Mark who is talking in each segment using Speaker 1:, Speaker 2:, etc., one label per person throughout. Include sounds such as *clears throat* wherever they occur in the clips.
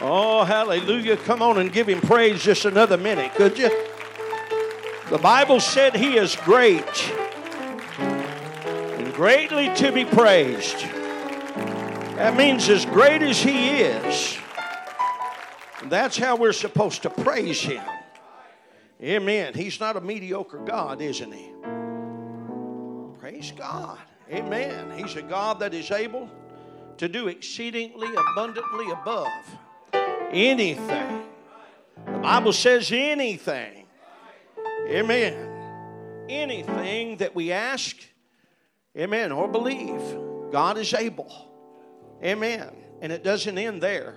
Speaker 1: Oh, hallelujah. Come on and give him praise just another minute, could you? The Bible said he is great and greatly to be praised. That means as great as he is, that's how we're supposed to praise him. Amen. He's not a mediocre God, isn't he? Praise God. Amen. He's a God that is able to do exceedingly abundantly above anything. The Bible says anything. Amen. Anything that we ask, amen, or believe, God is able. Amen. And it doesn't end there,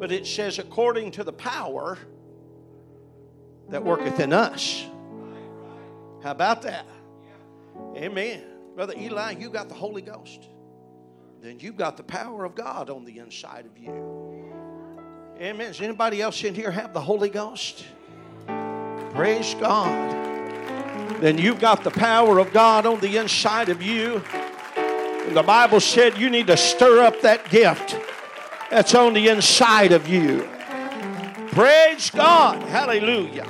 Speaker 1: but it says, according to the power that worketh in us. How about that? Amen. Brother Eli, you got the Holy Ghost. Then you've got the power of God on the inside of you. Amen. Does anybody else in here have the Holy Ghost? Praise God. Then you've got the power of God on the inside of you. And the Bible said you need to stir up that gift that's on the inside of you. Praise God. Hallelujah.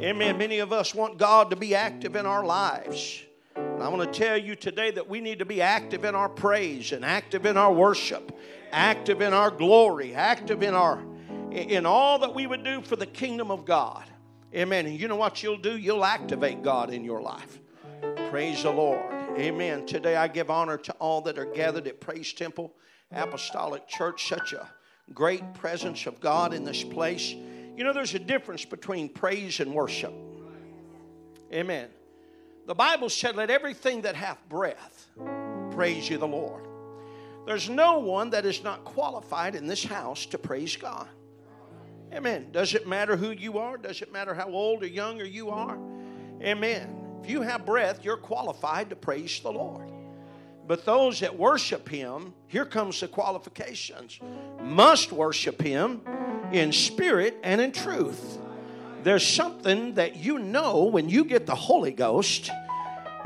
Speaker 1: Amen. Many of us want God to be active in our lives. I want to tell you today that we need to be active in our praise and active in our worship active in our glory, active in our in all that we would do for the kingdom of God. Amen. And you know what you'll do? You'll activate God in your life. Praise the Lord. Amen. Today I give honor to all that are gathered at Praise Temple Apostolic Church. Such a great presence of God in this place. You know, there's a difference between praise and worship. Amen. The Bible said, Let everything that hath breath praise you, the Lord. There's no one that is not qualified in this house to praise God. Amen. Does it matter who you are? Does it matter how old or young or you are? Amen. If you have breath, you're qualified to praise the Lord. But those that worship Him, here comes the qualifications, must worship Him in spirit and in truth. There's something that you know when you get the Holy Ghost.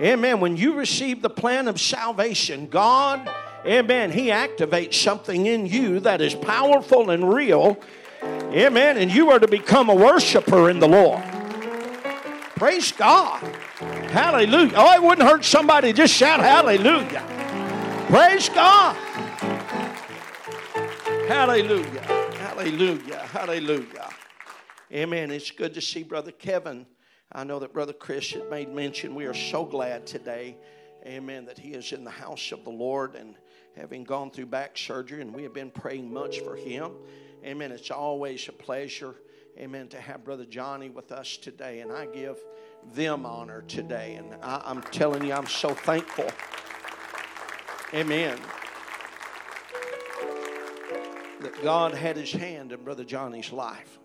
Speaker 1: Amen. When you receive the plan of salvation, God Amen. He activates something in you that is powerful and real. Amen. And you are to become a worshiper in the Lord. Praise God. Hallelujah. Oh, it wouldn't hurt somebody just shout hallelujah. Praise God. Hallelujah. Hallelujah. Hallelujah. Amen. It's good to see Brother Kevin. I know that Brother Chris had made mention. We are so glad today, amen, that he is in the house of the Lord and having gone through back surgery, and we have been praying much for him. Amen. It's always a pleasure, amen, to have Brother Johnny with us today, and I give them honor today. And I, I'm telling you, I'm so thankful. Amen. That God had his hand in Brother Johnny's life.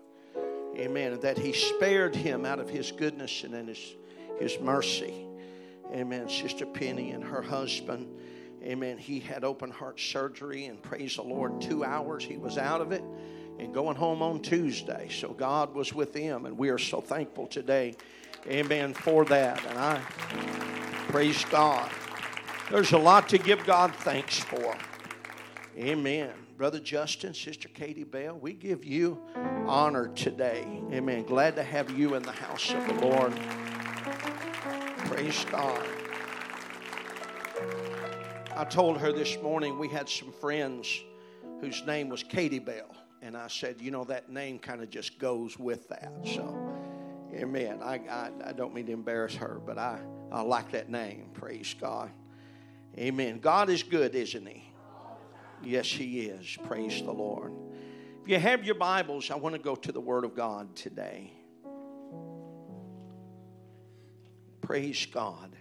Speaker 1: Amen. That he spared him out of his goodness and in his, his mercy. Amen. Sister Penny and her husband Amen. He had open heart surgery, and praise the Lord, two hours he was out of it and going home on Tuesday. So God was with him, and we are so thankful today, amen, for that. And I praise God. There's a lot to give God thanks for. Amen. Brother Justin, Sister Katie Bell, we give you honor today. Amen. Glad to have you in the house of the Lord. Praise God. I told her this morning we had some friends whose name was Katie Bell. And I said, you know, that name kind of just goes with that. So, amen. I, I, I don't mean to embarrass her, but I, I like that name. Praise God. Amen. God is good, isn't He? Yes, He is. Praise the Lord. If you have your Bibles, I want to go to the Word of God today. Praise God.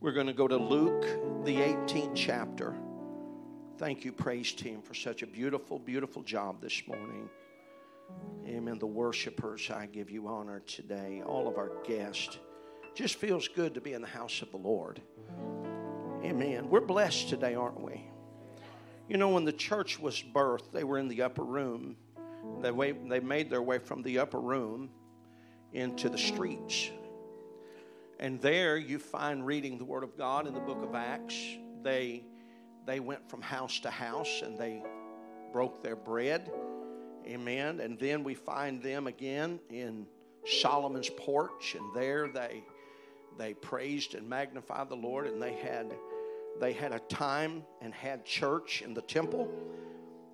Speaker 1: We're going to go to Luke, the 18th chapter. Thank you, praise team, for such a beautiful, beautiful job this morning. Amen. The worshipers, I give you honor today. All of our guests. Just feels good to be in the house of the Lord. Amen. We're blessed today, aren't we? You know, when the church was birthed, they were in the upper room. They, they made their way from the upper room into the streets. And there you find reading the Word of God in the book of Acts. They they went from house to house and they broke their bread. Amen. And then we find them again in Solomon's porch, and there they they praised and magnified the Lord, and they had they had a time and had church in the temple.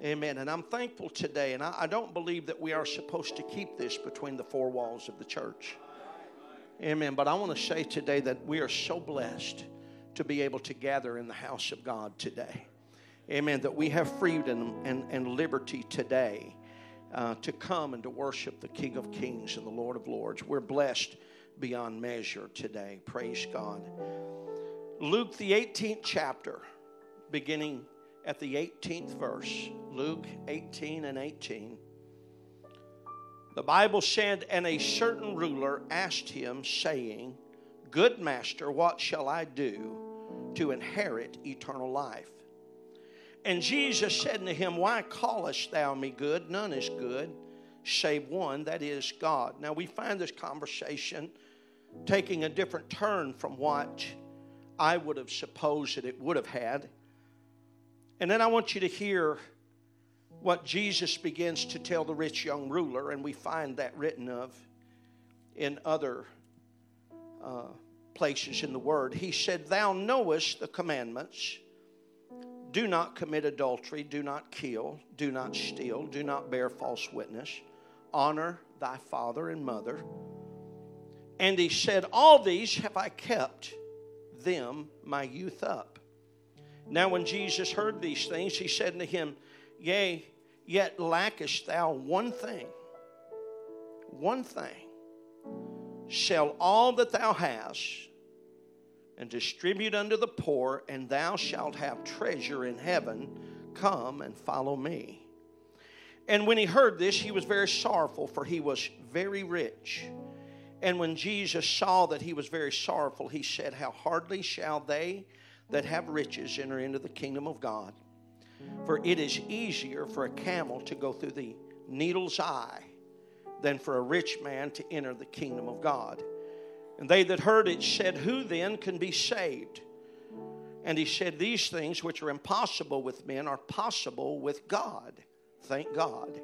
Speaker 1: Amen. And I'm thankful today, and I, I don't believe that we are supposed to keep this between the four walls of the church. Amen. But I want to say today that we are so blessed to be able to gather in the house of God today. Amen. That we have freedom and, and liberty today uh, to come and to worship the King of Kings and the Lord of Lords. We're blessed beyond measure today. Praise God. Luke, the 18th chapter, beginning at the 18th verse. Luke 18 and 18. The Bible said, And a certain ruler asked him, saying, Good master, what shall I do to inherit eternal life? And Jesus said unto him, Why callest thou me good? None is good, save one, that is God. Now we find this conversation taking a different turn from what I would have supposed that it would have had. And then I want you to hear what Jesus begins to tell the rich young ruler, and we find that written of in other uh, places in the Word. He said, Thou knowest the commandments do not commit adultery, do not kill, do not steal, do not bear false witness, honor thy father and mother. And he said, All these have I kept them my youth up. Now, when Jesus heard these things, he said unto him, Yea, yet lackest thou one thing. One thing. Sell all that thou hast and distribute unto the poor, and thou shalt have treasure in heaven. Come and follow me. And when he heard this, he was very sorrowful, for he was very rich. And when Jesus saw that he was very sorrowful, he said, How hardly shall they that have riches enter into the kingdom of God? For it is easier for a camel to go through the needle's eye than for a rich man to enter the kingdom of God. And they that heard it said, Who then can be saved? And he said, These things which are impossible with men are possible with God. Thank God.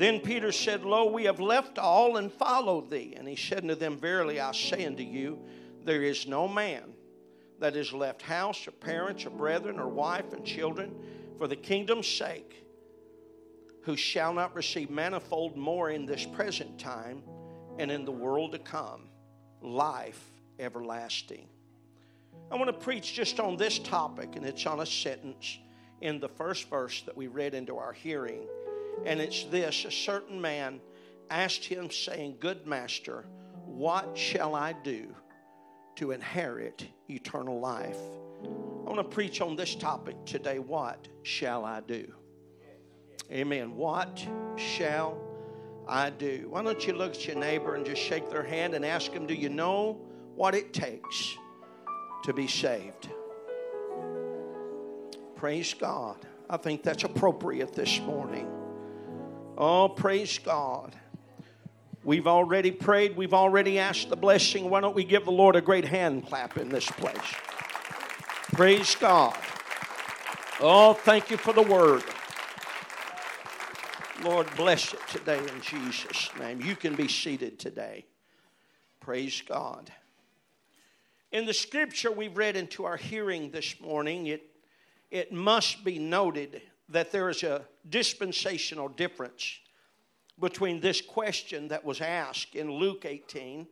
Speaker 1: Then Peter said, Lo, we have left all and followed thee. And he said unto them, Verily I say unto you, there is no man that has left house or parents or brethren or wife and children for the kingdom's sake who shall not receive manifold more in this present time and in the world to come life everlasting. I want to preach just on this topic, and it's on a sentence in the first verse that we read into our hearing. And it's this A certain man asked him, saying, Good master, what shall I do to inherit eternal life? I want to preach on this topic today. What shall I do? Amen. What shall I do. Why don't you look at your neighbor and just shake their hand and ask them, Do you know what it takes to be saved? Praise God. I think that's appropriate this morning. Oh, praise God. We've already prayed, we've already asked the blessing. Why don't we give the Lord a great hand clap in this place? Praise God. Oh, thank you for the word. Lord, bless it today in Jesus' name. You can be seated today. Praise God. In the scripture we've read into our hearing this morning, it, it must be noted that there is a dispensational difference between this question that was asked in Luke 18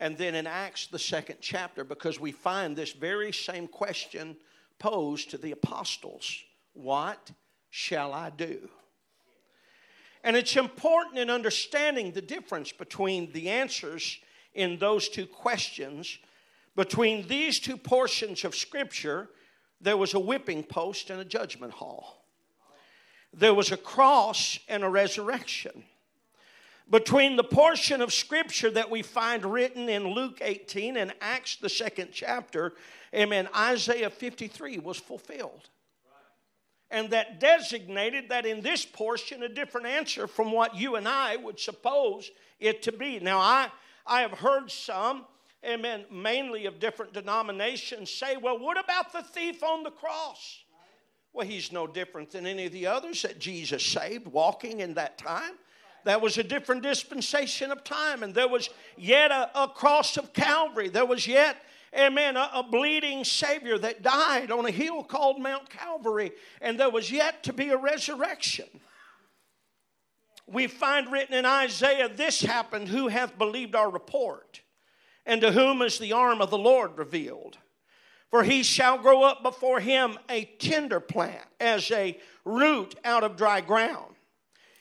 Speaker 1: and then in Acts, the second chapter, because we find this very same question posed to the apostles What shall I do? And it's important in understanding the difference between the answers in those two questions. Between these two portions of Scripture, there was a whipping post and a judgment hall. There was a cross and a resurrection. Between the portion of Scripture that we find written in Luke 18 and Acts, the second chapter, amen, Isaiah 53 was fulfilled and that designated that in this portion a different answer from what you and I would suppose it to be. Now, I, I have heard some amen, mainly of different denominations, say, well, what about the thief on the cross? Well, he's no different than any of the others that Jesus saved walking in that time. That was a different dispensation of time, and there was yet a, a cross of Calvary. There was yet, amen, a, a bleeding Savior that died on a hill called Mount Calvary, and there was yet to be a resurrection we find written in Isaiah, This happened, who hath believed our report? And to whom is the arm of the Lord revealed? For he shall grow up before him a tender plant, as a root out of dry ground.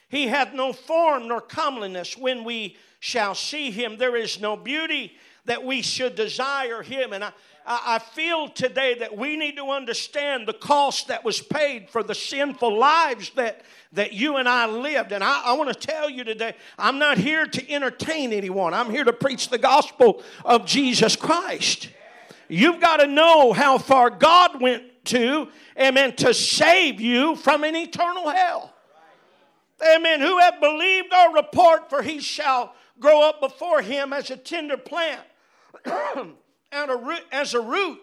Speaker 1: He hath no form nor comeliness when we shall see him. There is no beauty that we should desire him. And I, I feel today that we need to understand the cost that was paid for the sinful lives that, that you and I lived. And I, I want to tell you today, I'm not here to entertain anyone, I'm here to preach the gospel of Jesus Christ. You've got to know how far God went to, amen, to save you from an eternal hell. Amen. Who have believed our report, for he shall grow up before him as a tender plant. *clears throat* out of root, as a root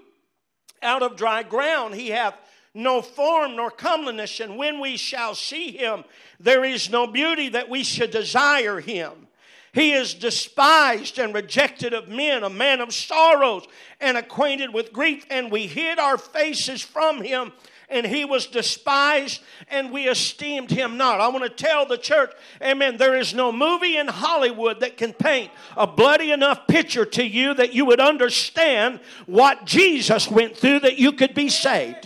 Speaker 1: out of dry ground. He hath no form nor comeliness, and when we shall see him, there is no beauty that we should desire him. He is despised and rejected of men, a man of sorrows and acquainted with grief, and we hid our faces from him and he was despised and we esteemed him not. I want to tell the church, amen, there is no movie in Hollywood that can paint a bloody enough picture to you that you would understand what Jesus went through that you could be saved.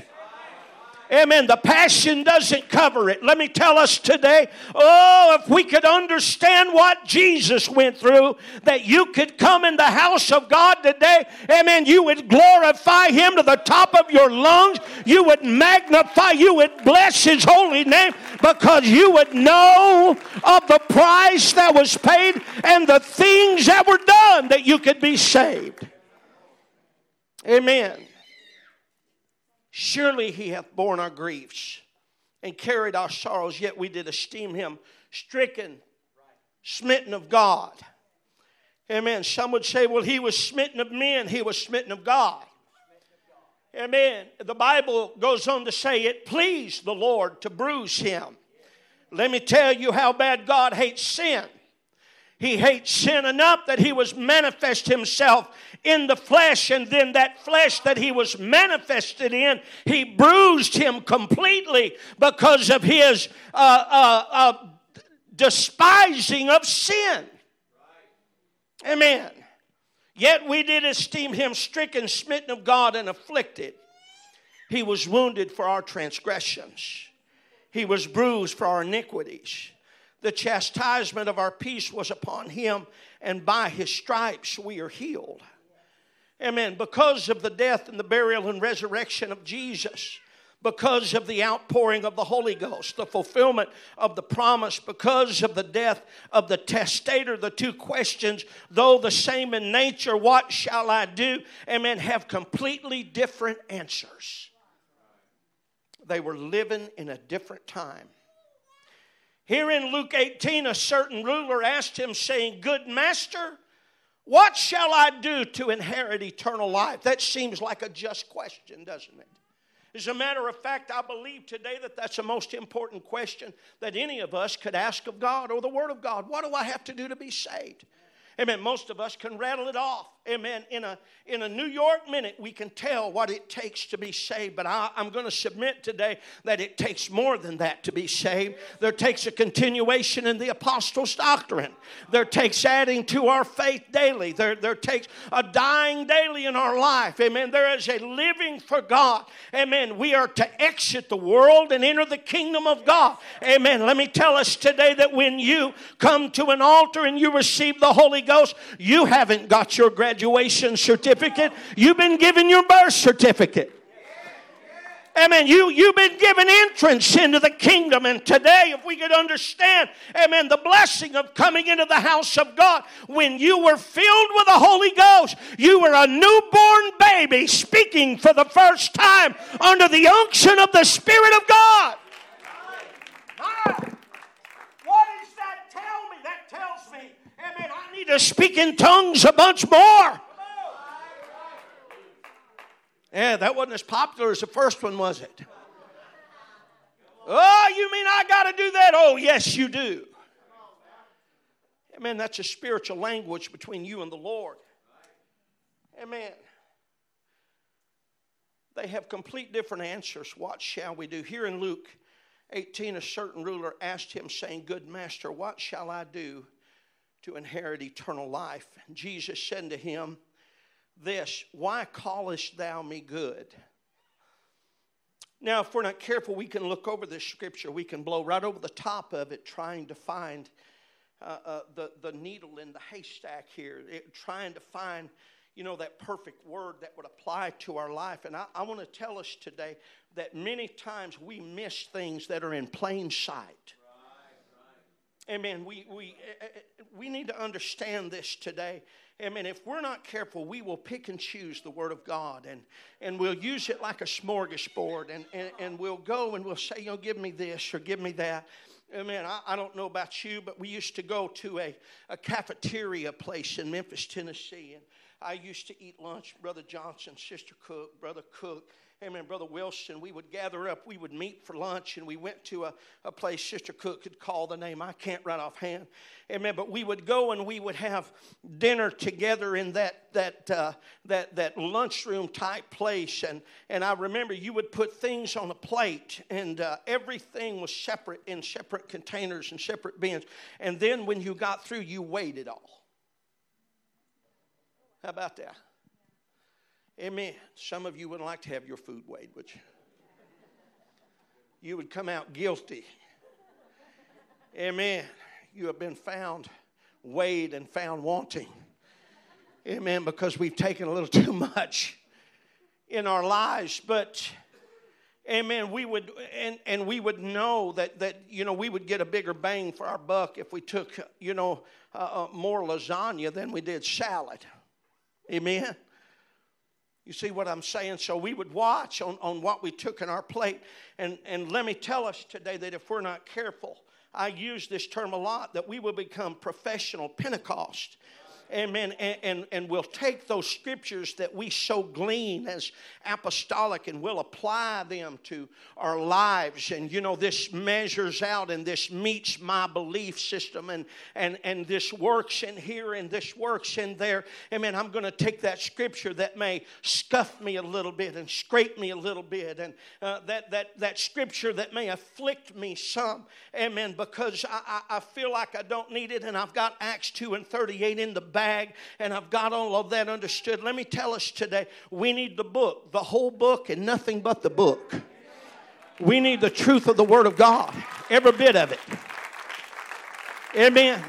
Speaker 1: Amen. The passion doesn't cover it. Let me tell us today oh, if we could understand what Jesus went through, that you could come in the house of God today. Amen. You would glorify Him to the top of your lungs. You would magnify, you would bless His holy name because you would know of the price that was paid and the things that were done that you could be saved. Amen. Surely he hath borne our griefs and carried our sorrows, yet we did esteem him stricken, smitten of God. Amen. Some would say, well, he was smitten of men, he was smitten of God. Amen. The Bible goes on to say it pleased the Lord to bruise him. Let me tell you how bad God hates sin. He hates sin enough that he was manifest himself in the flesh, and then that flesh that he was manifested in, he bruised him completely because of his uh, uh, uh, despising of sin. Amen. Yet we did esteem him stricken, smitten of God, and afflicted. He was wounded for our transgressions, he was bruised for our iniquities. The chastisement of our peace was upon him, and by his stripes we are healed. Amen. Because of the death and the burial and resurrection of Jesus, because of the outpouring of the Holy Ghost, the fulfillment of the promise, because of the death of the testator, the two questions, though the same in nature, what shall I do? Amen, have completely different answers. They were living in a different time. Here in Luke 18, a certain ruler asked him, saying, Good master, what shall I do to inherit eternal life? That seems like a just question, doesn't it? As a matter of fact, I believe today that that's the most important question that any of us could ask of God or the Word of God. What do I have to do to be saved? Amen. Most of us can rattle it off. Amen. In a, in a New York minute, we can tell what it takes to be saved. But I, am going to submit today that it takes more than that to be saved. There takes a continuation in the apostles' doctrine. There takes adding to our faith daily. There, there takes a dying daily in our life. Amen. There is a living for God. Amen. We are to exit the world and enter the kingdom of God. Amen. Let me tell us today that when you come to an altar and you receive the Holy Ghost, you haven't got your graduation certificate, you've been given your birth certificate. Amen. You, you've been given entrance into the kingdom. And today, if we could understand, amen, the blessing of coming into the house of God, when you were filled with the Holy Ghost, you were a newborn baby speaking for the first time under the unction of the Spirit of God. To speak in tongues a bunch more. Yeah, that wasn't as popular as the first one, was it? Oh, you mean I got to do that? Oh, yes, you do. Amen. That's a spiritual language between you and the Lord. Amen. They have complete different answers. What shall we do? Here in Luke 18, a certain ruler asked him, saying, Good master, what shall I do to inherit eternal life? Jesus said to him, This, why callest thou me good? Now, if we're not careful, we can look over this scripture. We can blow right over the top of it, trying to find uh, uh, the, the needle in the haystack here, it, trying to find, you know, that perfect word that would apply to our life. And I, I want to tell us today that many times we miss things that are in plain sight. Amen. We, we, eh, eh, eh, we need to understand this today. Amen. If we're not careful, we will pick and choose the Word of God and, and we'll use it like a smorgasbord and, and, and we'll go and we'll say, you know, give me this or give me that. Amen. I, I don't know about you, but we used to go to a, a cafeteria place in Memphis, Tennessee. And I used to eat lunch, Brother Johnson, Sister Cook, Brother Cook, Amen. Brother Wilson, we would gather up, we would meet for lunch, and we went to a, a place Sister Cook could call the name. I can't right offhand. Amen. But we would go and we would have dinner together in that that uh, that that lunchroom type place. And and I remember you would put things on a plate, and uh, everything was separate in separate containers and separate bins. And then when you got through, you weighed it all. How about that? Amen. Some of you wouldn't like to have your food weighed, would you? You would come out guilty. Amen. You have been found weighed and found wanting. Amen. Because we've taken a little *laughs* too much in our lives. But amen we would and, and we would know that that you know we would get a bigger bang for our buck if we took you know uh, uh, more lasagna than we did salad amen you see what I'm saying? So we would watch on, on what we took in our plate. And, and let me tell us today that if we're not careful, I use this term a lot, that we will become professional Pentecost amen, and, and, and we'll take those scriptures that we so glean as apostolic and we'll apply them to our lives. And you know, this measures out and this meets my belief system, and, and, and this works in here and this works in there. Amen. I'm going to take that scripture that may scuff me a little bit and scrape me a little bit, and uh, that, that, that scripture that may afflict me some. Amen. Because I, I, I feel like I don't need it, and I've got Acts 2 and 38 in the back bag and I've got all of that understood. Let me tell us today we need the book, the whole book, and nothing but the book. We need the truth of the Word of God, every bit of it. Amen.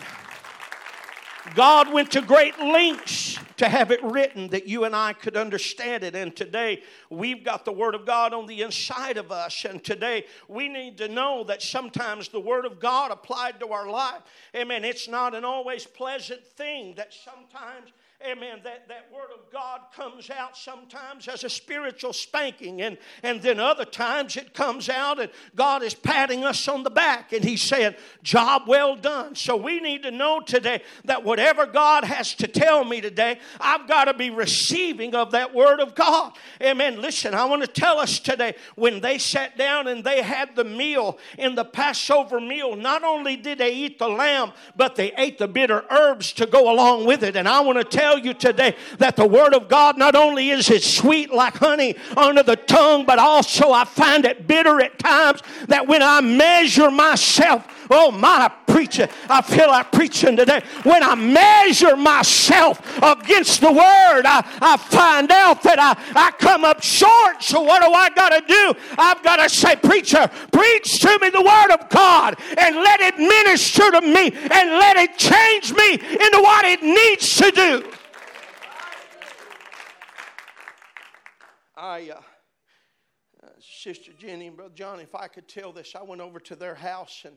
Speaker 1: God went to great lengths to have it written that you and I could understand it. And today we've got the Word of God on the inside of us. And today we need to know that sometimes the Word of God applied to our life, amen, it's not an always pleasant thing that sometimes amen, that, that word of God comes out sometimes as a spiritual spanking, and, and then other times it comes out and God is patting us on the back and He's saying, Job well done. So we need to know today that whatever God has to tell me today, I've got to be receiving of that word of God. Amen. Listen, I want to tell us today when they sat down and they had the meal in the Passover meal, not only did they eat the lamb, but they ate the bitter herbs to go along with it. And I want to tell tell you today that the Word of God not only is it sweet like honey under the tongue, but also I find it bitter at times that when I measure myself, oh my preacher, I feel like preaching today. When I measure myself against the Word, I, I find out that I, I come up short. So what do I got to do? I've got to say, preacher, preach to me the Word of God and let it minister to me and let it change me into what it needs to do. I, uh, uh, Sister Jenny and Brother John, if I could tell this, I went over to their house and,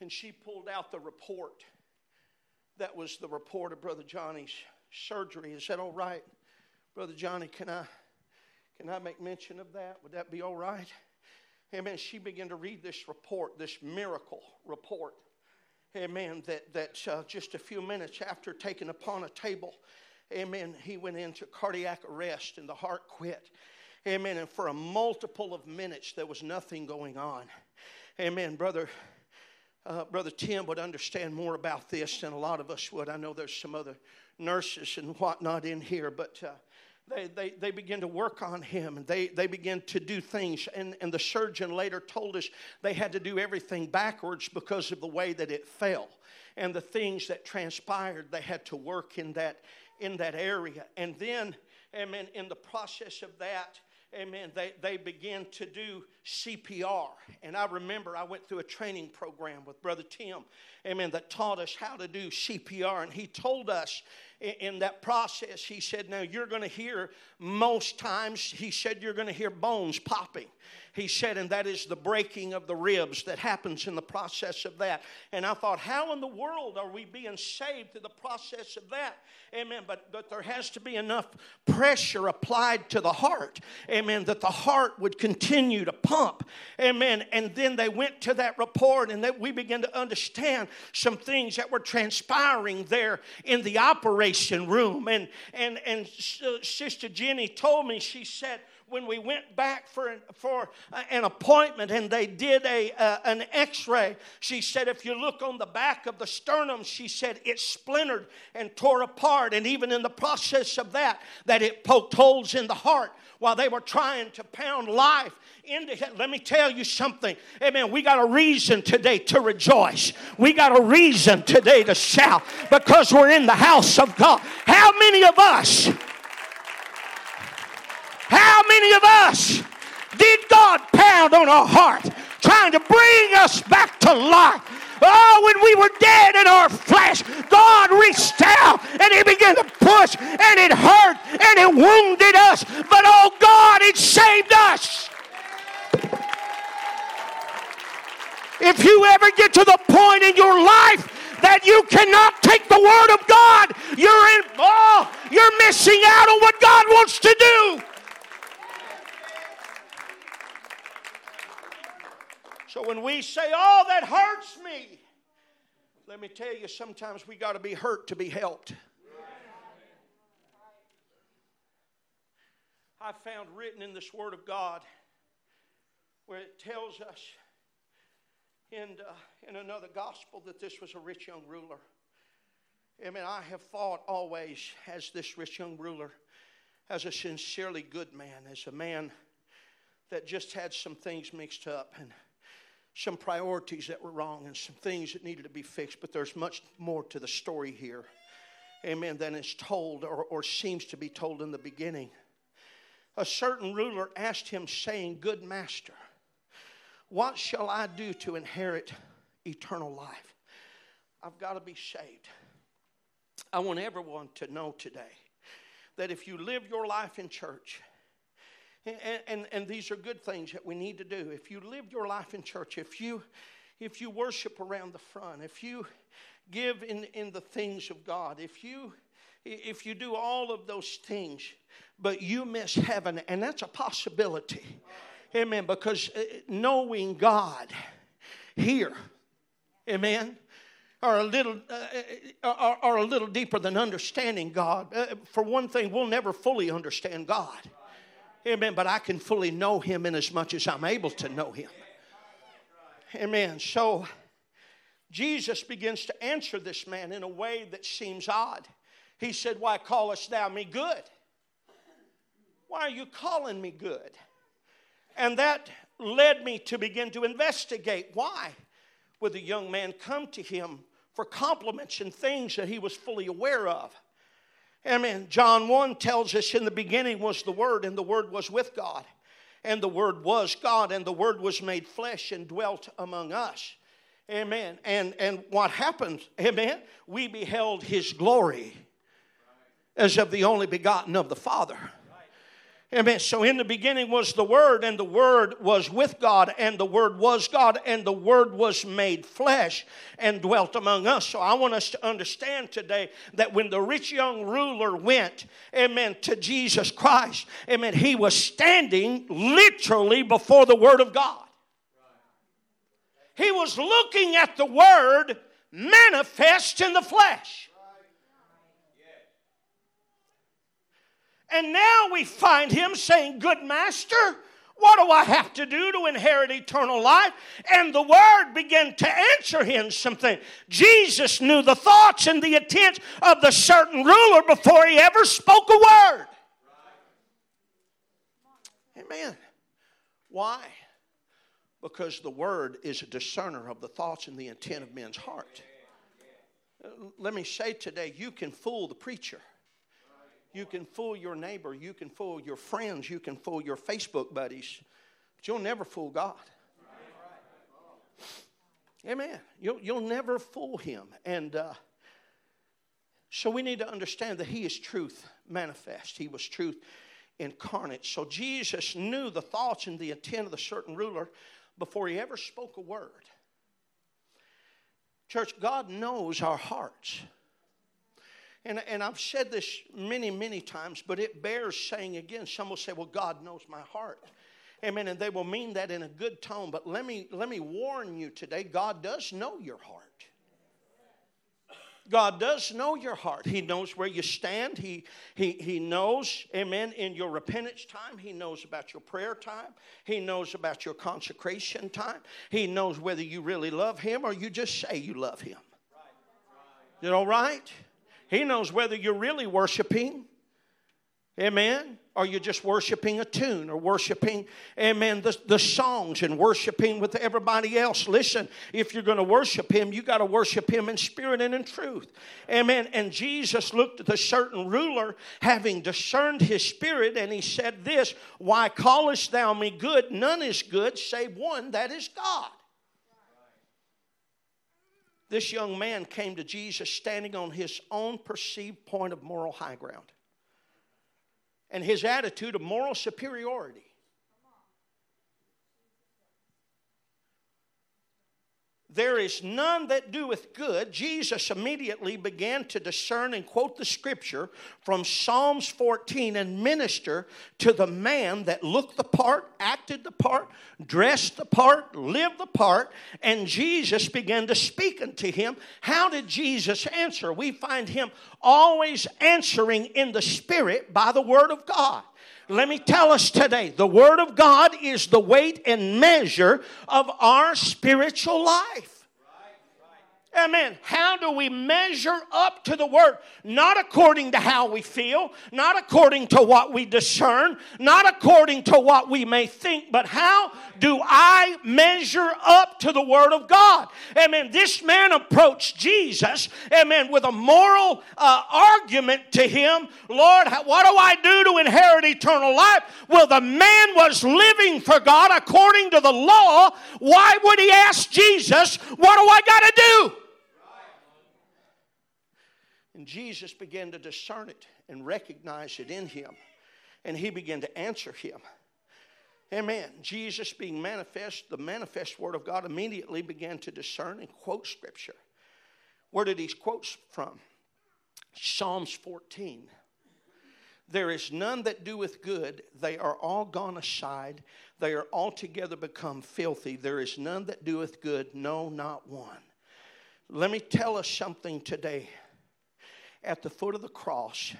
Speaker 1: and she pulled out the report. That was the report of Brother Johnny's surgery. Is that all right? Brother Johnny, can I, can I make mention of that? Would that be all right? Amen. She began to read this report, this miracle report. Amen. That, that uh, just a few minutes after taken upon a table amen, he went into cardiac arrest and the heart quit. Amen. And for a multiple of minutes, there was nothing going on. Amen. Brother, uh, Brother Tim would understand more about this than a lot of us would. I know there's some other nurses and whatnot in here, but uh, they, they, they begin to work on him and they, they begin to do things. And, and the surgeon later told us they had to do everything backwards because of the way that it fell and the things that transpired. They had to work in that, in that area. And then, amen, in the process of that, amen, they, they began to do CPR. And I remember I went through a training program with Brother Tim, amen, that taught us how to do CPR. And he told us in, in that process, he said, Now you're going to hear most times, he said, you're going to hear bones popping. He said, and that is the breaking of the ribs that happens in the process of that. And I thought, how in the world are we being saved through the process of that? Amen. But, but there has to be enough pressure applied to the heart. Amen. That the heart would continue to pump. Amen. And then they went to that report and that we began to understand some things that were transpiring there in the operation room. And, and, and uh, Sister Jenny told me, she said, when we went back for an, for an appointment and they did a uh, an X-ray, she said, if you look on the back of the sternum, she said it splintered and tore apart, and even in the process of that, that it poked holes in the heart while they were trying to pound life into it. Let me tell you something. Amen. We got a reason today to rejoice. We got a reason today to shout because we're in the house of God. How many of us? How many of us did God pound on our heart, trying to bring us back to life? Oh, when we were dead in our flesh, God reached out and He began to push, and it hurt and it wounded us. But oh, God, it saved us. If you ever get to the point in your life that you cannot take the word of God, you're in oh, you're missing out on what God wants to do. So when we say, oh, that hurts me, let me tell you, sometimes we got to be hurt to be helped. I found written in this Word of God where it tells us in, uh, in another gospel that this was a rich young ruler. I mean, I have thought always as this rich young ruler, as a sincerely good man, as a man that just had some things mixed up and some priorities that were wrong and some things that needed to be fixed, but there's much more to the story here, amen, than is told or, or seems to be told in the beginning. A certain ruler asked him, saying, Good master, what shall I do to inherit eternal life? I've got to be saved. I want everyone to know today that if you live your life in church, and, and, and these are good things that we need to do. If you live your life in church, if you, if you worship around the front, if you give in, in the things of God, if you, if you do all of those things, but you miss heaven, and that's a possibility. Amen. Because uh, knowing God here, amen, are a little uh, uh, are, are, a little deeper than understanding God. Uh, for one thing, we'll never fully understand God. Amen. But I can fully know him in as much as I'm able to know him. Amen. So Jesus begins to answer this man in a way that seems odd. He said, Why callest thou me good? Why are you calling me good? And that led me to begin to investigate why would the young man come to him for compliments and things that he was fully aware of. Amen. John 1 tells us in the beginning was the Word, and the Word was with God. And the Word was God, and the Word was made flesh and dwelt among us. Amen. And, and what happened, amen, we beheld His glory as of the only begotten of the Father Amen. So in the beginning was the Word, and the Word was with God, and the Word was God, and the Word was made flesh and dwelt among us. So I want us to understand today that when the rich young ruler went, amen, to Jesus Christ, amen, he was standing literally before the Word of God. He was looking at the Word manifest in the flesh. And now we find him saying, Good master, what do I have to do to inherit eternal life? And the word began to answer him something. Jesus knew the thoughts and the intent of the certain ruler before he ever spoke a word. Amen. Why? Because the word is a discerner of the thoughts and the intent of men's heart. Let me say today, you can fool the preacher. You can fool your neighbor. You can fool your friends. You can fool your Facebook buddies. But you'll never fool God. Amen. You'll, you'll never fool him. And uh, so we need to understand that he is truth manifest. He was truth incarnate. So Jesus knew the thoughts and the intent of the certain ruler before he ever spoke a word. Church, God knows our hearts. And, and I've said this many, many times, but it bears saying again. Some will say, Well, God knows my heart. Amen. And they will mean that in a good tone. But let me, let me warn you today God does know your heart. God does know your heart. He knows where you stand. He, he, he knows, amen, in your repentance time. He knows about your prayer time. He knows about your consecration time. He knows whether you really love Him or you just say you love Him. You know, right? He knows whether you're really worshiping, amen, or you're just worshiping a tune or worshiping, amen, the, the songs and worshiping with everybody else. Listen, if you're going to worship Him, you got to worship Him in spirit and in truth. Amen. And Jesus looked at the certain ruler, having discerned his spirit, and he said, This, why callest thou me good? None is good save one, that is God this young man came to Jesus standing on his own perceived point of moral high ground and his attitude of moral superiority. There is none that doeth good. Jesus immediately began to discern and quote the scripture from Psalms 14 and minister to the man that looked the part, acted the part, dressed the part, lived the part, and Jesus began to speak unto him. How did Jesus answer? We find him always answering in the Spirit by the Word of God. Let me tell us today the Word of God is the weight and measure of our spiritual life. Amen. How do we measure up to the word? Not according to how we feel, not according to what we discern, not according to what we may think, but how do I measure up to the word of God? Amen. This man approached Jesus, amen, with a moral uh, argument to him Lord, what do I do to inherit eternal life? Well, the man was living for God according to the law. Why would he ask Jesus, What do I got to do? And Jesus began to discern it and recognize it in him. And he began to answer him. Amen. Jesus being manifest, the manifest word of God immediately began to discern and quote scripture. Where did he quote from? Psalms 14. There is none that doeth good, they are all gone aside, they are altogether become filthy. There is none that doeth good, no, not one. Let me tell us something today at the foot of the cross,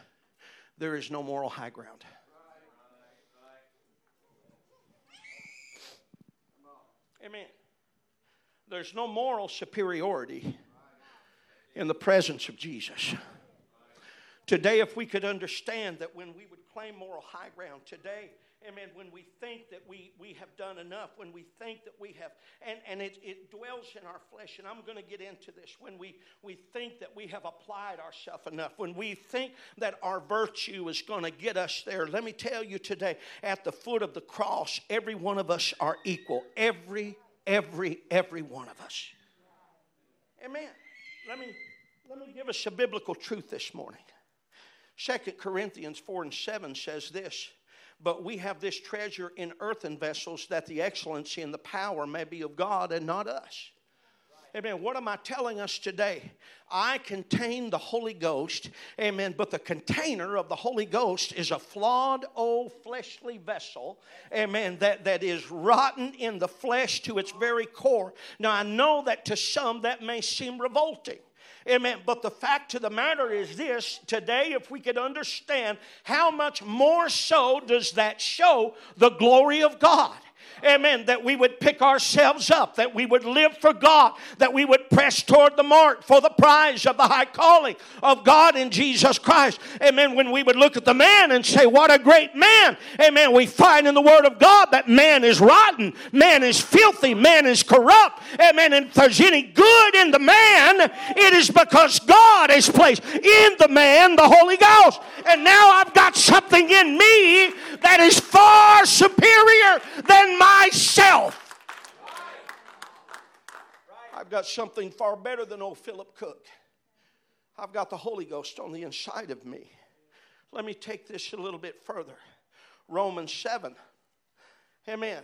Speaker 1: there is no moral high ground. Amen. There's no moral superiority in the presence of Jesus. Today, if we could understand that when we would claim moral high ground, today, amen, when we think that we, we have done enough, when we think that we have, and, and it, it dwells in our flesh, and I'm going to get into this, when we, we think that we have applied ourselves enough, when we think that our virtue is going to get us there, let me tell you today, at the foot of the cross, every one of us are equal. Every, every, every one of us. Amen. Let me, let me give us a biblical truth this morning. Second Corinthians 4 and 7 says this but we have this treasure in earthen vessels that the excellency and the power may be of God and not us. Amen. What am I telling us today? I contain the Holy Ghost. Amen. But the container of the Holy Ghost is a flawed, old, fleshly vessel. Amen. That, that is rotten in the flesh to its very core. Now, I know that to some that may seem revolting. Amen. But the fact of the matter is this today, if we could understand how much more so does that show the glory of God amen, that we would pick ourselves up, that we would live for God, that we would press toward the mark for the prize of the high calling of God in Jesus Christ. Amen. When we would look at the man and say, What a great man. Amen. We find in the Word of God that man is rotten, man is filthy, man is corrupt. Amen. And if there's any good in the man, it is because God has placed in the man the Holy Ghost. And now I've got something in me that is far superior than myself. I've got something far better than old Philip Cook. I've got the Holy Ghost on the inside of me. Let me take this a little bit further. Romans 7. Amen.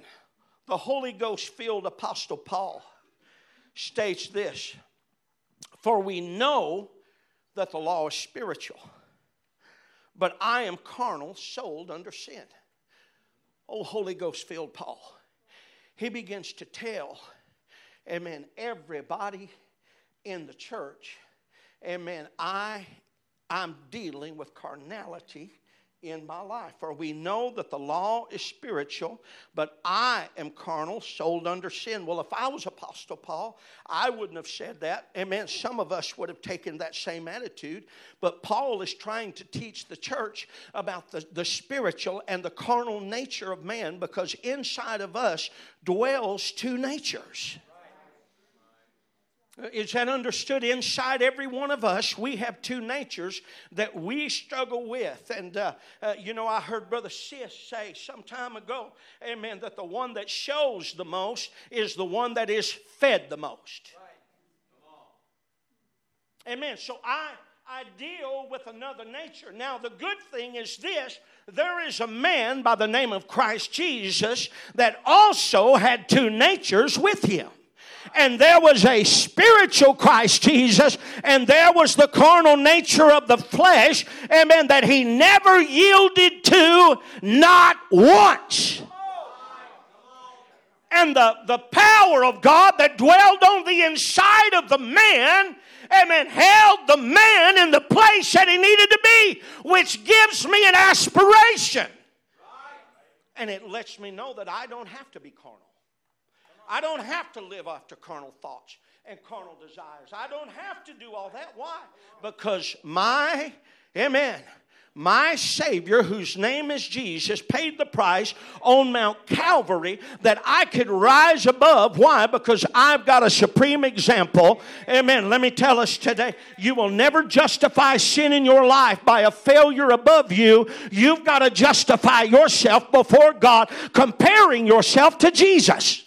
Speaker 1: The Holy Ghost filled Apostle Paul states this For we know that the law is spiritual, but I am carnal, sold under sin. Oh, Holy Ghost filled Paul. He begins to tell, amen, everybody in the church, amen, I, I'm dealing with carnality in my life. For we know that the law is spiritual, but I am carnal, sold under sin. Well, if I was Apostle Paul, I wouldn't have said that. Amen. Some of us would have taken that same attitude. But Paul is trying to teach the church about the, the spiritual and the carnal nature of man because inside of us dwells two natures. Is that understood? Inside every one of us, we have two natures that we struggle with. And, uh, uh, you know, I heard Brother Sis say some time ago, amen, that the one that shows the most is the one that is fed the most. Right. Amen. So I, I deal with another nature. Now, the good thing is this there is a man by the name of Christ Jesus that also had two natures with him and there was a spiritual Christ Jesus, and there was the carnal nature of the flesh, amen, that he never yielded to, not once. And the, the power of God that dwelled on the inside of the man, amen, held the man in the place that he needed to be, which gives me an aspiration. And it lets me know that I don't have to be carnal. I don't have to live after carnal thoughts and carnal desires. I don't have to do all that. Why? Because my, amen, my Savior, whose name is Jesus, paid the price on Mount Calvary that I could rise above. Why? Because I've got a supreme example. Amen. Let me tell us today you will never justify sin in your life by a failure above you. You've got to justify yourself before God, comparing yourself to Jesus.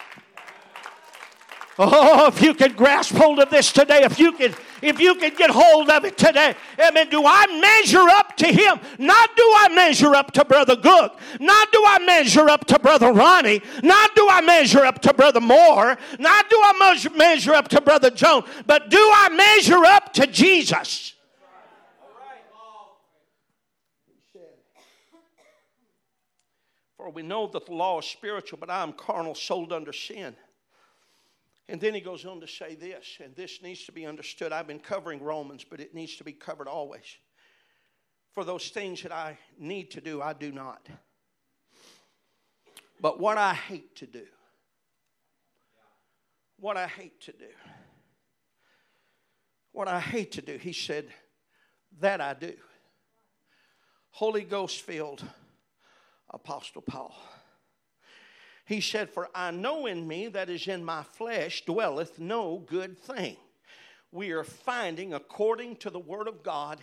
Speaker 1: Oh, if you could grasp hold of this today, if you could, if you could get hold of it today. Amen. Do I measure up to him? Not do I measure up to Brother Cook. Not do I measure up to Brother Ronnie. Not do I measure up to Brother Moore. Not do I measure, measure up to Brother Joan. But do I measure up to Jesus? For we know that the law is spiritual, but I am carnal, sold under sin. And then he goes on to say this, and this needs to be understood. I've been covering Romans, but it needs to be covered always. For those things that I need to do, I do not. But what I hate to do, what I hate to do, what I hate to do, he said, that I do. Holy Ghost filled Apostle Paul. He said, For I know in me that is in my flesh dwelleth no good thing. We are finding, according to the Word of God,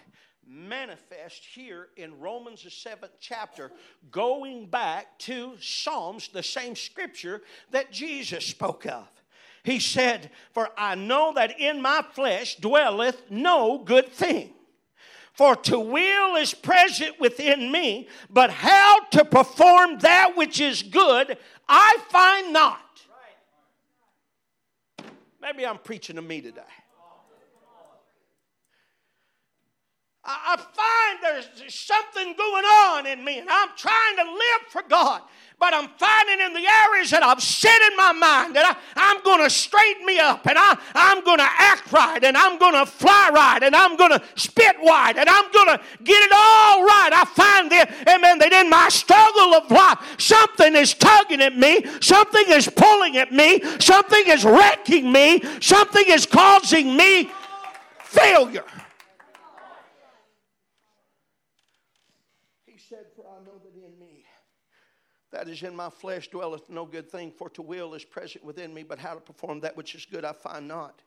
Speaker 1: manifest here in Romans, the seventh chapter, going back to Psalms, the same scripture that Jesus spoke of. He said, For I know that in my flesh dwelleth no good thing. For to will is present within me, but how to perform that which is good, I find not. Maybe I'm preaching to me today. I find there's something going on in me, and I'm trying to live for God. But I'm finding in the areas that I've set in my mind that I, am going to straighten me up, and I, I'm going to act right, and I'm going to fly right, and I'm going to spit wide, and I'm going to get it all right. I find that, amen, that in my struggle of life, something is tugging at me, something is pulling at me, something is wrecking me, something is causing me failure. That is in my flesh dwelleth no good thing, for to will is present within me, but how to perform that which is good I find not.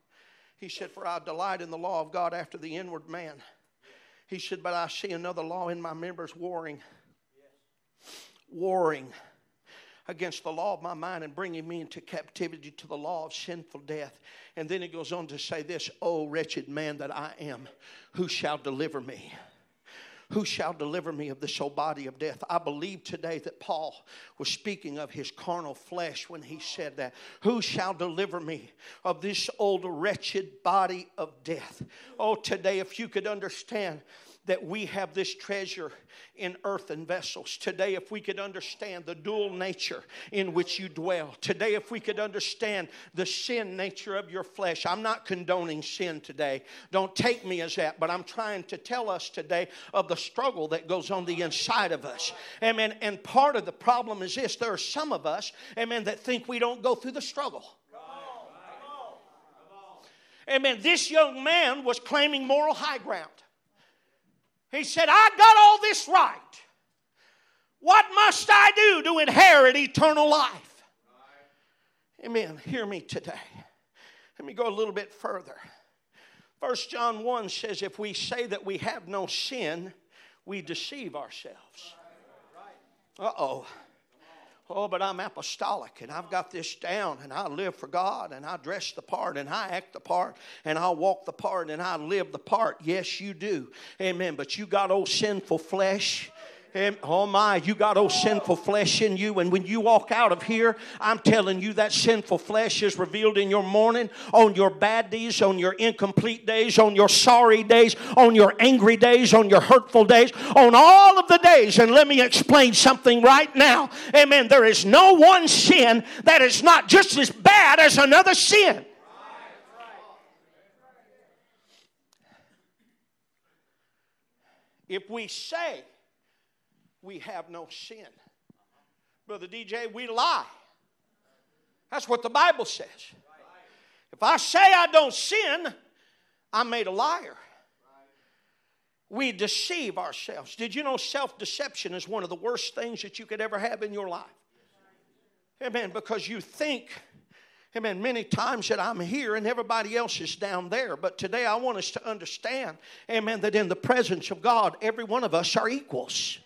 Speaker 1: He said, For I delight in the law of God after the inward man. He said, But I see another law in my members warring, warring against the law of my mind and bringing me into captivity to the law of sinful death. And then he goes on to say this, O wretched man that I am, who shall deliver me? Who shall deliver me of this old body of death? I believe today that Paul was speaking of his carnal flesh when he said that. Who shall deliver me of this old wretched body of death? Oh, today, if you could understand that we have this treasure in earthen vessels. Today, if we could understand the dual nature in which you dwell. Today, if we could understand the sin nature of your flesh. I'm not condoning sin today. Don't take me as that, but I'm trying to tell us today of the struggle that goes on the inside of us. Amen. And part of the problem is this there are some of us, amen, that think we don't go through the struggle. Amen. This young man was claiming moral high ground. He said, I got all this right. What must I do to inherit eternal life? Amen. Hear me today. Let me go a little bit further. First John 1 says, If we say that we have no sin, we deceive ourselves. Uh oh. Oh, but I'm apostolic and I've got this down and I live for God and I dress the part and I act the part and I walk the part and I live the part. Yes, you do. Amen. But you got old sinful flesh oh my, you got old sinful flesh in you. And when you walk out of here, I'm telling you that sinful flesh is revealed in your morning, on your bad days, on your incomplete days, on your sorry days, on your angry days, on your hurtful days, on all of the days. And let me explain something right now. Amen. There is no one sin that is not just as bad as another sin. If we say we have no sin. Brother DJ, we lie. That's what the Bible says. If I say I don't sin, I'm made a liar. We deceive ourselves. Did you know self deception is one of the worst things that you could ever have in your life? Amen. Because you think, amen, many times that I'm here and everybody else is down there. But today I want us to understand, amen, that in the presence of God, every one of us are equals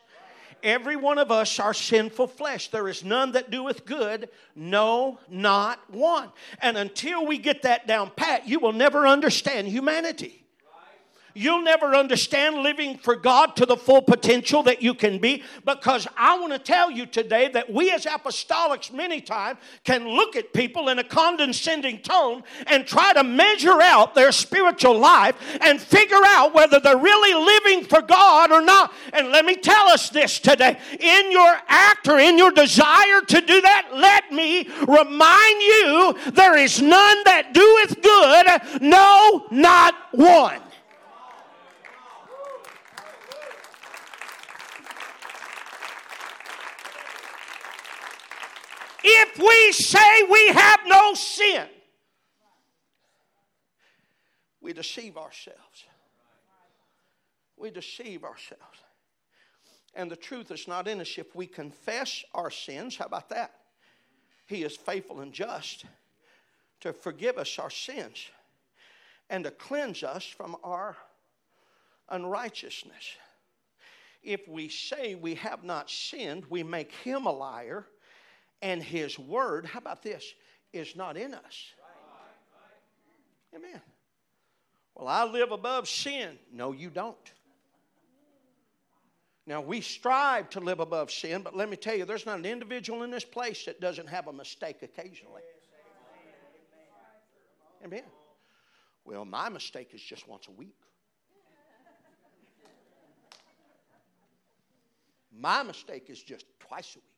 Speaker 1: every one of us are sinful flesh. There is none that doeth good, no, not one. And until we get that down pat, you will never understand humanity. You'll never understand living for God to the full potential that you can be because I want to tell you today that we as apostolics many times can look at people in a condescending tone and try to measure out their spiritual life and figure out whether they're really living for God or not. And let me tell us this today in your act or in your desire to do that, let me remind you there is none that doeth good, no, not one. If we say we have no sin, we deceive ourselves. We deceive ourselves. And the truth is not in us if we confess our sins. How about that? He is faithful and just to forgive us our sins and to cleanse us from our unrighteousness. If we say we have not sinned, we make him a liar and his word, how about this, is not in us. Amen. Well, I live above sin. No, you don't. Now, we strive to live above sin, but let me tell you, there's not an individual in this place that doesn't have a mistake occasionally. Amen. Well, my mistake is just once a week. My mistake is just twice a week.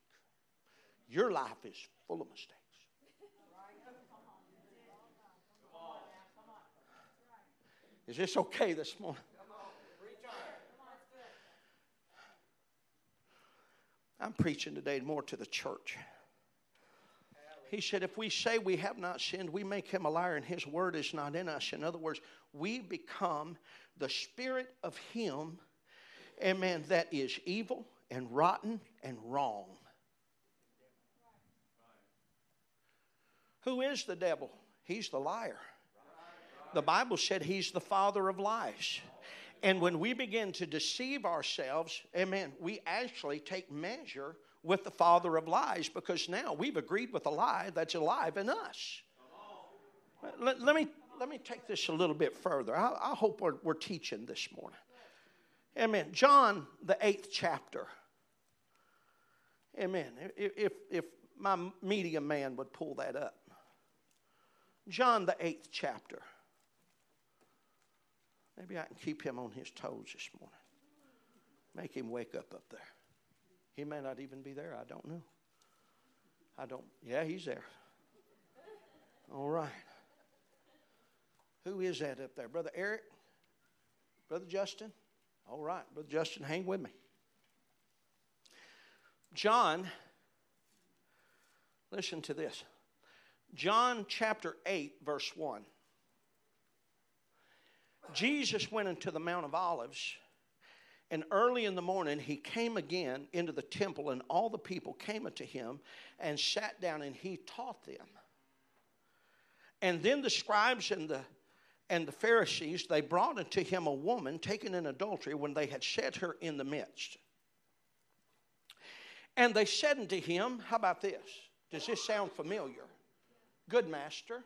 Speaker 1: Your life is full of mistakes. Is this okay this morning? I'm preaching today more to the church. He said, if we say we have not sinned, we make him a liar and his word is not in us. In other words, we become the spirit of him, amen, that is evil and rotten and wrong. Who is the devil? He's the liar. The Bible said he's the father of lies. And when we begin to deceive ourselves, amen, we actually take measure with the father of lies because now we've agreed with a lie that's alive in us. Let, let me, let me take this a little bit further. I, I hope we're, we're teaching this morning. Amen. John, the eighth chapter. Amen. If, if, my media man would pull that up. John, the eighth chapter. Maybe I can keep him on his toes this morning. Make him wake up up there. He may not even be there. I don't know. I don't. Yeah, he's there. All right. Who is that up there? Brother Eric? Brother Justin? All right. Brother Justin, hang with me. John, listen to this. John chapter 8, verse 1. Jesus went into the Mount of Olives, and early in the morning he came again into the temple, and all the people came unto him and sat down, and he taught them. And then the scribes and the and the Pharisees, they brought unto him a woman taken in adultery when they had set her in the midst. And they said unto him, How about this? Does this sound familiar? Good master.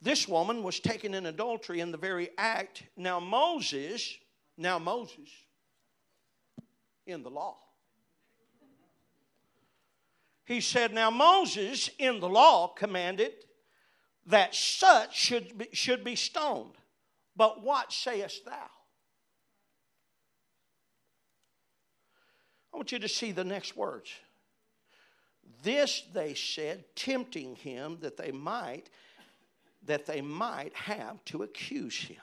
Speaker 1: This woman was taken in adultery in the very act. Now, Moses, now, Moses, in the law. He said, Now, Moses in the law commanded that such should be, should be stoned. But what sayest thou? I want you to see the next words. This they said, tempting him that they might that they might have to accuse him.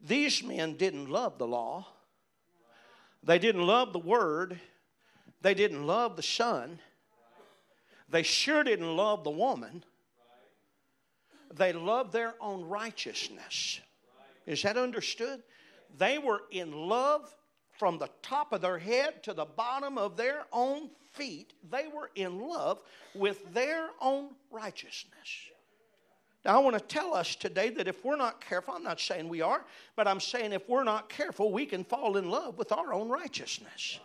Speaker 1: These men didn't love the law. They didn't love the word. They didn't love the son. They sure didn't love the woman. They loved their own righteousness. Is that understood? They were in love from the top of their head to the bottom of their own feet. They were in love with their own righteousness. Now, I want to tell us today that if we're not careful, I'm not saying we are, but I'm saying if we're not careful, we can fall in love with our own righteousness.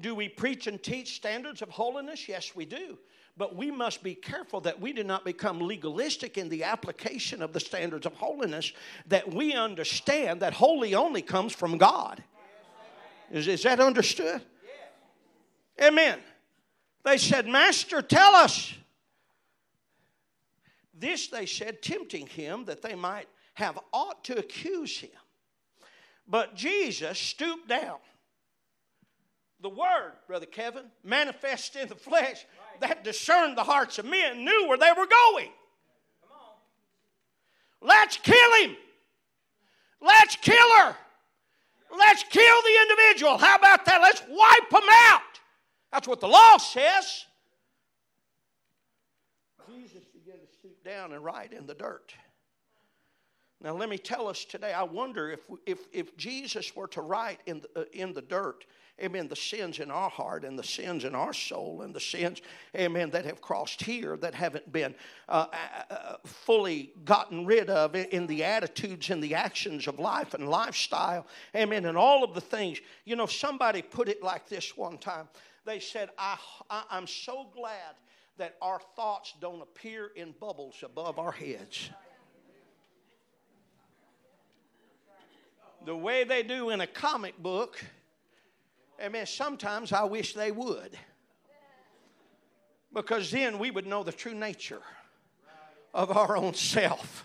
Speaker 1: Do we preach and teach standards of holiness? Yes, we do. But we must be careful that we do not become legalistic in the application of the standards of holiness, that we understand that holy only comes from God. Is, is that understood? Amen. They said, Master, tell us. This they said, tempting him that they might have ought to accuse him. But Jesus stooped down the Word, Brother Kevin, manifest in the flesh that discerned the hearts of men, knew where they were going. Let's kill him. Let's kill her. Let's kill the individual. How about that? Let's wipe them out. That's what the law says. Jesus began to stoop down and write in the dirt. Now, let me tell us today, I wonder if, if, if Jesus were to write in the, uh, in the dirt, amen, the sins in our heart and the sins in our soul and the sins, amen, that have crossed here that haven't been uh, uh, uh fully gotten rid of in the attitudes and the actions of life and lifestyle, amen, and all of the things. You know, somebody put it like this one time. They said, I, I, I'm so glad that our thoughts don't appear in bubbles above our heads. The way they do in a comic book I mean, sometimes I wish they would. Because then we would know the true nature of our own self.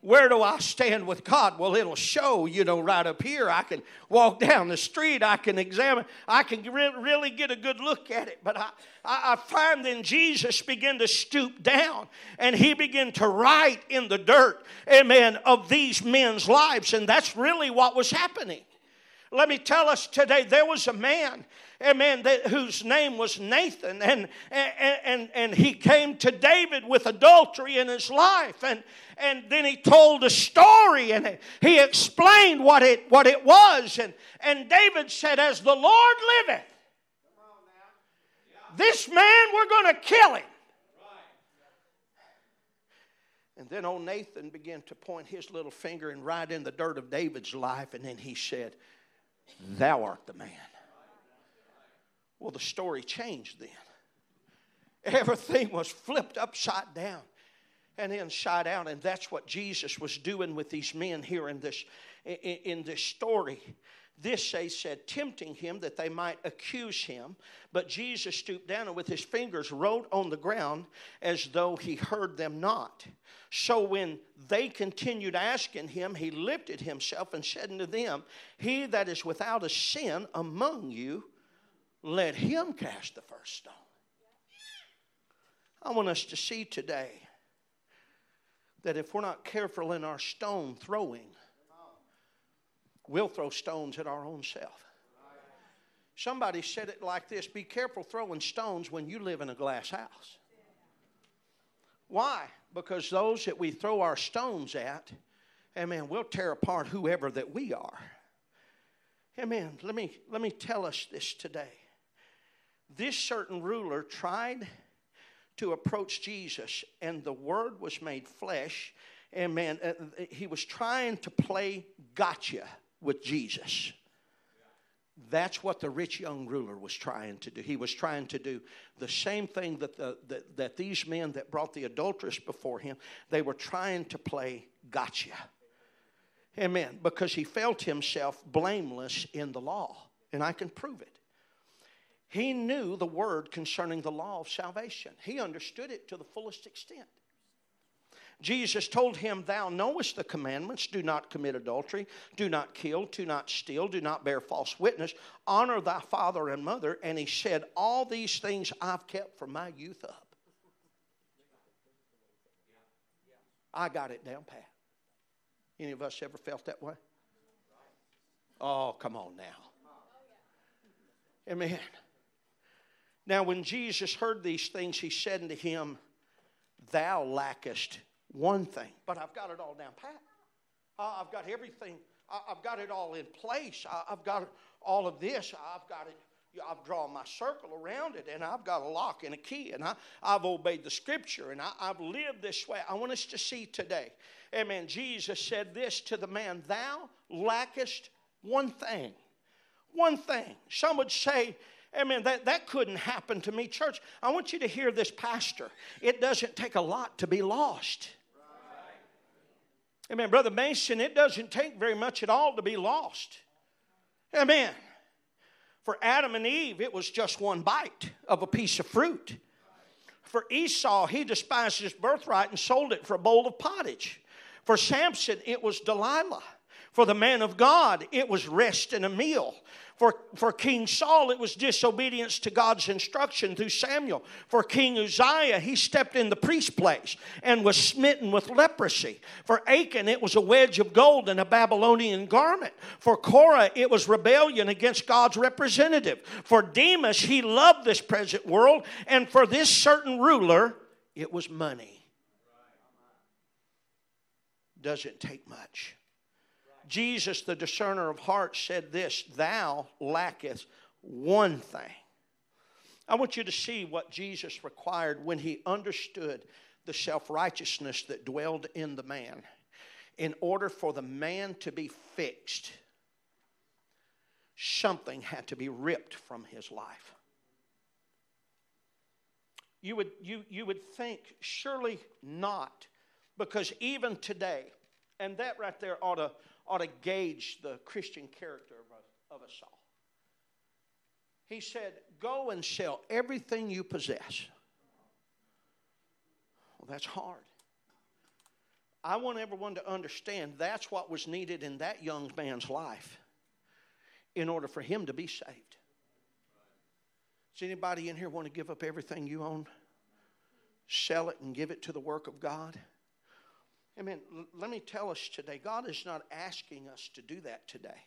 Speaker 1: where do I stand with God? Well, it'll show, you know, right up here. I can walk down the street, I can examine, I can re- really get a good look at it. But I, I, I find then Jesus began to stoop down and he began to write in the dirt, amen, of these men's lives. And that's really what was happening. Let me tell us today there was a man amen, that, whose name was Nathan. And, and, and, and he came to David with adultery in his life. And, and then he told a story and he explained what it, what it was. And, and David said, As the Lord liveth, this man, we're going to kill him. And then old Nathan began to point his little finger and write in the dirt of David's life. And then he said, Thou art the man. Well, the story changed then. Everything was flipped upside down and inside out. And that's what Jesus was doing with these men here in this, in this story. This, they said, tempting him that they might accuse him. But Jesus stooped down and with his fingers wrote on the ground as though he heard them not. So when they continued asking him, he lifted himself and said unto them, He that is without a sin among you, let him cast the first stone. I want us to see today that if we're not careful in our stone throwing, we'll throw stones at our own self. Somebody said it like this be careful throwing stones when you live in a glass house. Why? Because those that we throw our stones at, amen, we'll tear apart whoever that we are. Amen. Let me, let me tell us this today this certain ruler tried to approach Jesus, and the Word was made flesh. And man, uh, he was trying to play gotcha with Jesus. That's what the rich young ruler was trying to do. He was trying to do the same thing that, the, that, that these men that brought the adulteress before him, they were trying to play gotcha. Amen. Because he felt himself blameless in the law. And I can prove it. He knew the word concerning the law of salvation, he understood it to the fullest extent. Jesus told him, Thou knowest the commandments do not commit adultery, do not kill, do not steal, do not bear false witness, honor thy father and mother. And he said, All these things I've kept from my youth up. I got it down pat. Any of us ever felt that way? Oh, come on now. Amen. Now, when Jesus heard these things, he said unto him, Thou lackest one thing, but I've got it all down pat. I've got everything, I've got it all in place. I've got all of this, I've got it. I've drawn my circle around it and I've got a lock and a key and I, have obeyed the scripture and I, I've lived this way. I want us to see today. Amen. Jesus said this to the man Thou lackest one thing. One thing. Some would say, Amen. That, that couldn't happen to me. Church, I want you to hear this, Pastor. It doesn't take a lot to be lost. Amen. Brother Mason, it doesn't take very much at all to be lost. Amen. For Adam and Eve, it was just one bite of a piece of fruit. For Esau, he despised his birthright and sold it for a bowl of pottage. For Samson, it was Delilah. For the man of God, it was rest and a meal. For, for King Saul, it was disobedience to God's instruction through Samuel. For King Uzziah, he stepped in the priest place and was smitten with leprosy. For Achan, it was a wedge of gold and a Babylonian garment. For Korah, it was rebellion against God's representative. For Demas, he loved this present world. And for this certain ruler, it was money. Doesn't take much. Jesus, the discerner of hearts, said this Thou lackest one thing. I want you to see what Jesus required when he understood the self righteousness that dwelled in the man. In order for the man to be fixed, something had to be ripped from his life. You would, you, you would think, surely not, because even today, and that right there ought to, ought to gauge the Christian character of, of us all. He said, Go and sell everything you possess. Well, that's hard. I want everyone to understand that's what was needed in that young man's life in order for him to be saved. Does anybody in here want to give up everything you own? Sell it and give it to the work of God? Amen. Let me tell us today God is not asking us to do that today,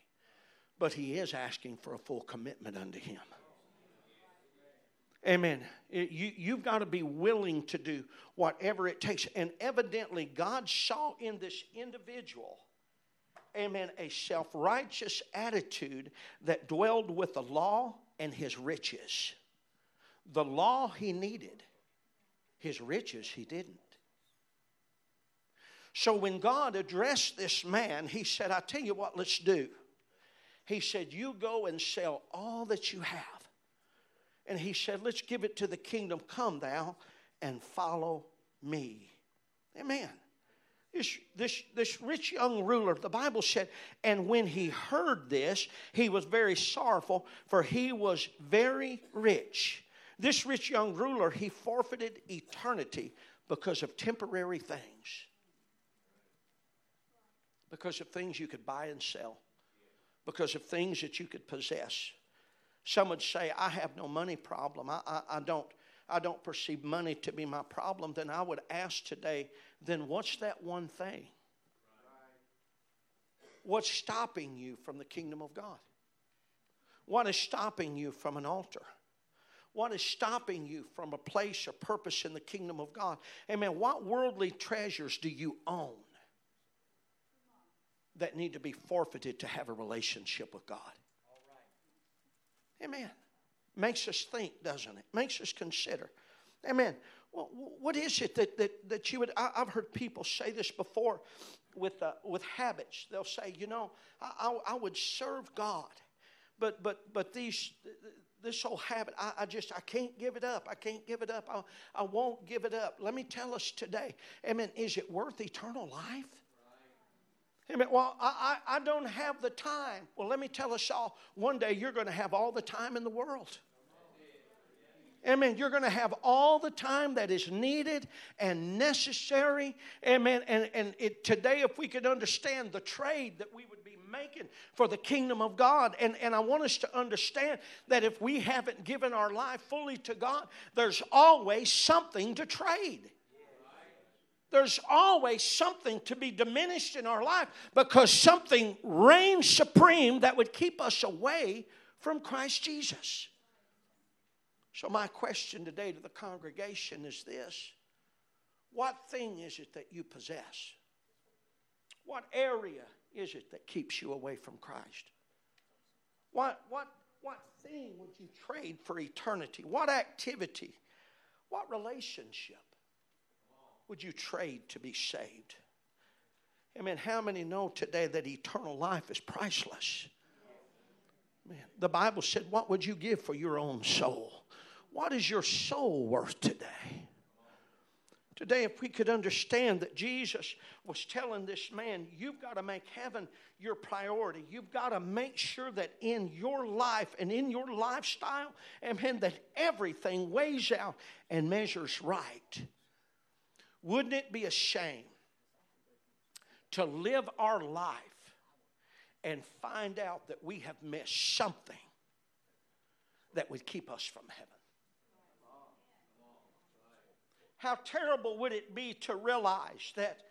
Speaker 1: but He is asking for a full commitment unto Him. Amen. You, you've got to be willing to do whatever it takes. And evidently, God saw in this individual, amen, a self righteous attitude that dwelled with the law and his riches. The law he needed, his riches he didn't. So when God addressed this man, he said, I tell you what, let's do. He said, You go and sell all that you have and he said, Let's give it to the kingdom. Come thou and follow me. Amen. This, this, this rich young ruler, the Bible said, and when he heard this, he was very sorrowful, for he was very rich. This rich young ruler, he forfeited eternity because of temporary things, because of things you could buy and sell, because of things that you could possess. Some would say, I have no money problem. I, I, I, don't, I don't perceive money to be my problem. Then I would ask today, then what's that one thing? What's stopping you from the kingdom of God? What is stopping you from an altar? What is stopping you from a place or purpose in the kingdom of God? Amen. What worldly treasures do you own that need to be forfeited to have a relationship with God? Amen. Makes us think, doesn't it? Makes us consider. Amen. Well, what is it that, that, that you would? I, have heard people say this before with, uh, with habits. They'll say, you know, I, I, I, would serve God, but, but, but these, this whole habit, I, I, just, I can't give it up. I can't give it up. I, I won't give it up. Let me tell us today, amen, is it worth eternal life? Amen. Well, I, I, I don't have the time. Well, let me tell us all one day you're going to have all the time in the world. Amen. You're going to have all the time that is needed and necessary. Amen. And, and it, today, if we could understand the trade that we would be making for the kingdom of God, and, and I want us to understand that if we haven't given our life fully to God, there's always something to trade. There's always something to be diminished in our life because something reigns supreme that would keep us away from Christ Jesus. So, my question today to the congregation is this What thing is it that you possess? What area is it that keeps you away from Christ? What, what, what thing would you trade for eternity? What activity? What relationship? Would you trade to be saved? I mean, how many know today that eternal life is priceless? Man, the Bible said, What would you give for your own soul? What is your soul worth today? Today, if we could understand that Jesus was telling this man, you've got to make heaven your priority. You've got to make sure that in your life and in your lifestyle, amen, that everything weighs out and measures right. Wouldn't it be a shame to live our life and find out that we have missed something that would keep us from heaven? How terrible would it be to realize that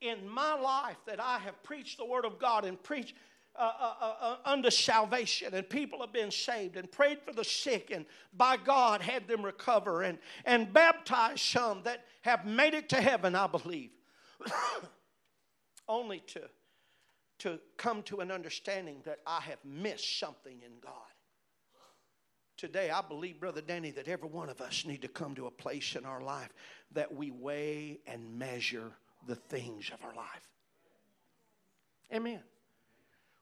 Speaker 1: in my life that I have preached the word of God and preached uh, uh, uh, uh, unto salvation, and people have been saved, and prayed for the sick, and by God had them recover, and, and baptized some that have made it to heaven, I believe, *coughs* only to, to come to an understanding that I have missed something in God. Today, I believe, Brother Danny, that every one of us need to come to a place in our life that we weigh and measure the things of our life. Amen.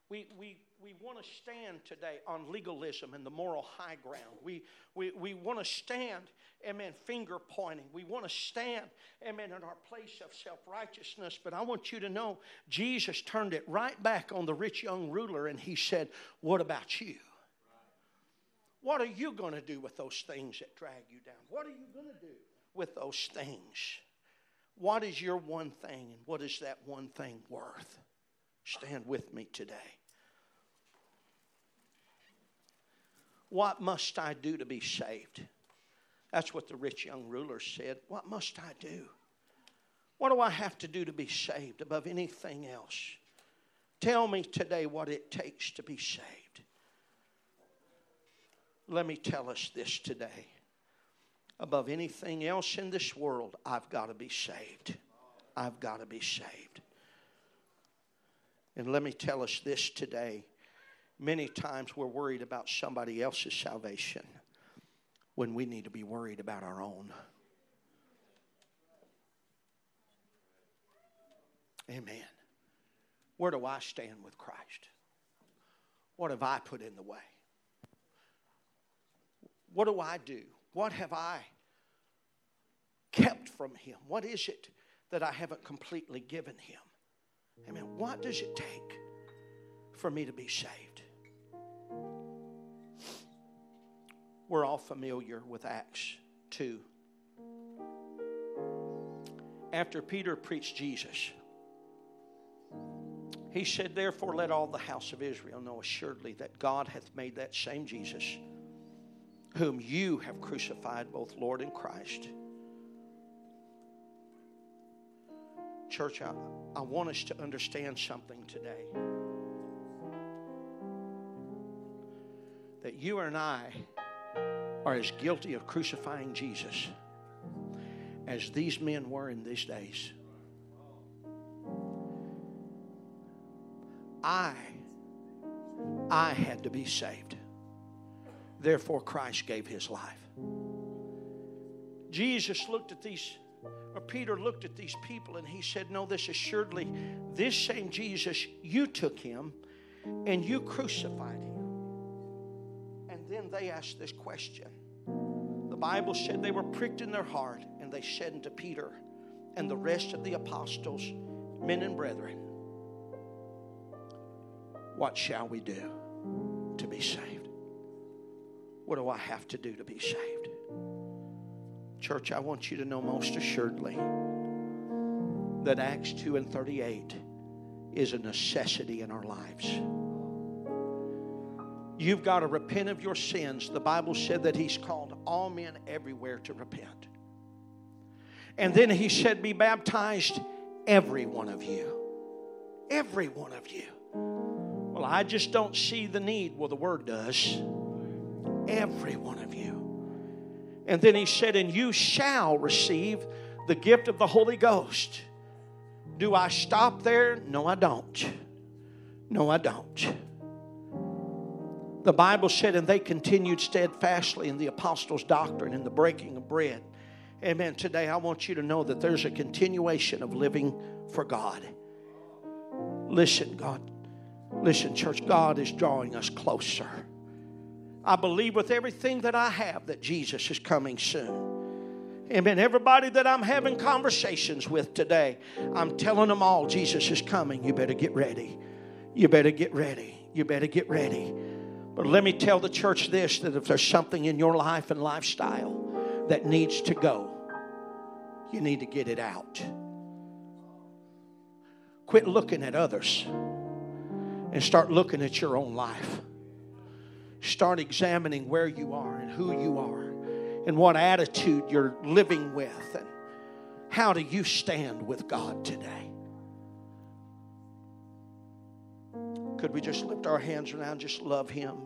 Speaker 1: We, we, we want to stand today on legalism and the moral high ground. We, we, we want to stand, amen, finger pointing. We want to stand, amen, in our place of self righteousness. But I want you to know Jesus turned it right back on the rich young ruler and he said, What about you? What are you going to do with those things that drag you down? What are you going to do with those things? What is your one thing and what is that one thing worth? Stand with me today. What must I do to be saved? That's what the rich young ruler said. What must I do? What do I have to do to be saved above anything else? Tell me today what it takes to be saved. Let me tell us this today. Above anything else in this world, I've got to be saved. I've got to be saved. And let me tell us this today. Many times we're worried about somebody else's salvation when we need to be worried about our own. Amen. Where do I stand with Christ? What have I put in the way? What do I do? What have I kept from Him? What is it that I haven't completely given Him? Amen. What does it take for me to be saved? We're all familiar with Acts 2. After Peter preached Jesus, he said, Therefore, let all the house of Israel know assuredly that God hath made that same Jesus, whom you have crucified, both Lord and Christ. Church, I, I want us to understand something today. That you and I are as guilty of crucifying Jesus as these men were in these days. I, I had to be saved. Therefore, Christ gave his life. Jesus looked at these, or Peter looked at these people and he said, No, this assuredly, this same Jesus, you took him and you crucified him And then they asked this question. The Bible said they were pricked in their heart, and they said unto Peter and the rest of the apostles, men and brethren, what shall we do to be saved? What do I have to do to be saved? Church, I want you to know most assuredly that Acts 2 and 38 is a necessity in our lives. You've got to repent of your sins. The Bible said that He's called all men everywhere to repent. And then He said, Be baptized, every one of you. Every one of you. Well, I just don't see the need. Well, the Word does. Every one of you. And then He said, And you shall receive the gift of the Holy Ghost. Do I stop there? No, I don't. No, I don't. The Bible said, and they continued steadfastly in the apostles' doctrine and the breaking of bread. Amen. Today, I want you to know that there's a continuation of living for God. Listen, God. Listen, church, God is drawing us closer. I believe with everything that I have that Jesus is coming soon. Amen. Everybody that I'm having conversations with today, I'm telling them all Jesus is coming. You better get ready. You better get ready. You better get ready. But let me tell the church this that if there's something in your life and lifestyle that needs to go, you need to get it out. Quit looking at others and start looking at your own life. Start examining where you are and who you are and what attitude you're living with and how do you stand with God today. Could we just lift our hands around, and just love Him?